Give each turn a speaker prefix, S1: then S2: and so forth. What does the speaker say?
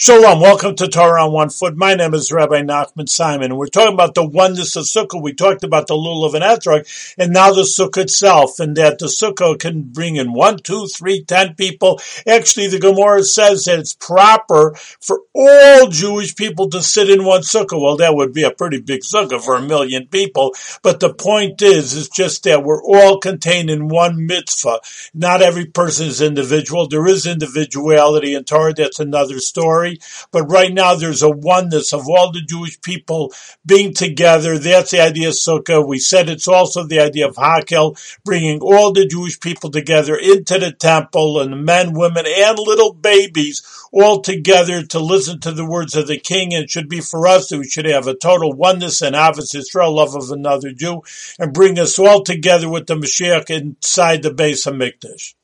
S1: Shalom, welcome to Torah on One Foot. My name is Rabbi Nachman Simon, and we're talking about the oneness of Sukkah. We talked about the Lulav and Etrog, and now the Sukkah itself, and that the Sukkah can bring in one, two, three, ten people. Actually, the Gemara says that it's proper for all Jewish people to sit in one Sukkah. Well, that would be a pretty big Sukkah for a million people, but the point is, is just that we're all contained in one mitzvah. Not every person is individual. There is individuality in Torah. That's another story story, but right now there's a oneness of all the Jewish people being together. That's the idea of Sukkah. We said it's also the idea of Hakhel, bringing all the Jewish people together into the temple and men, women, and little babies all together to listen to the words of the king. And it should be for us that we should have a total oneness and Ahavas Israel, love of another Jew, and bring us all together with the Mashiach inside the base of Mikdash.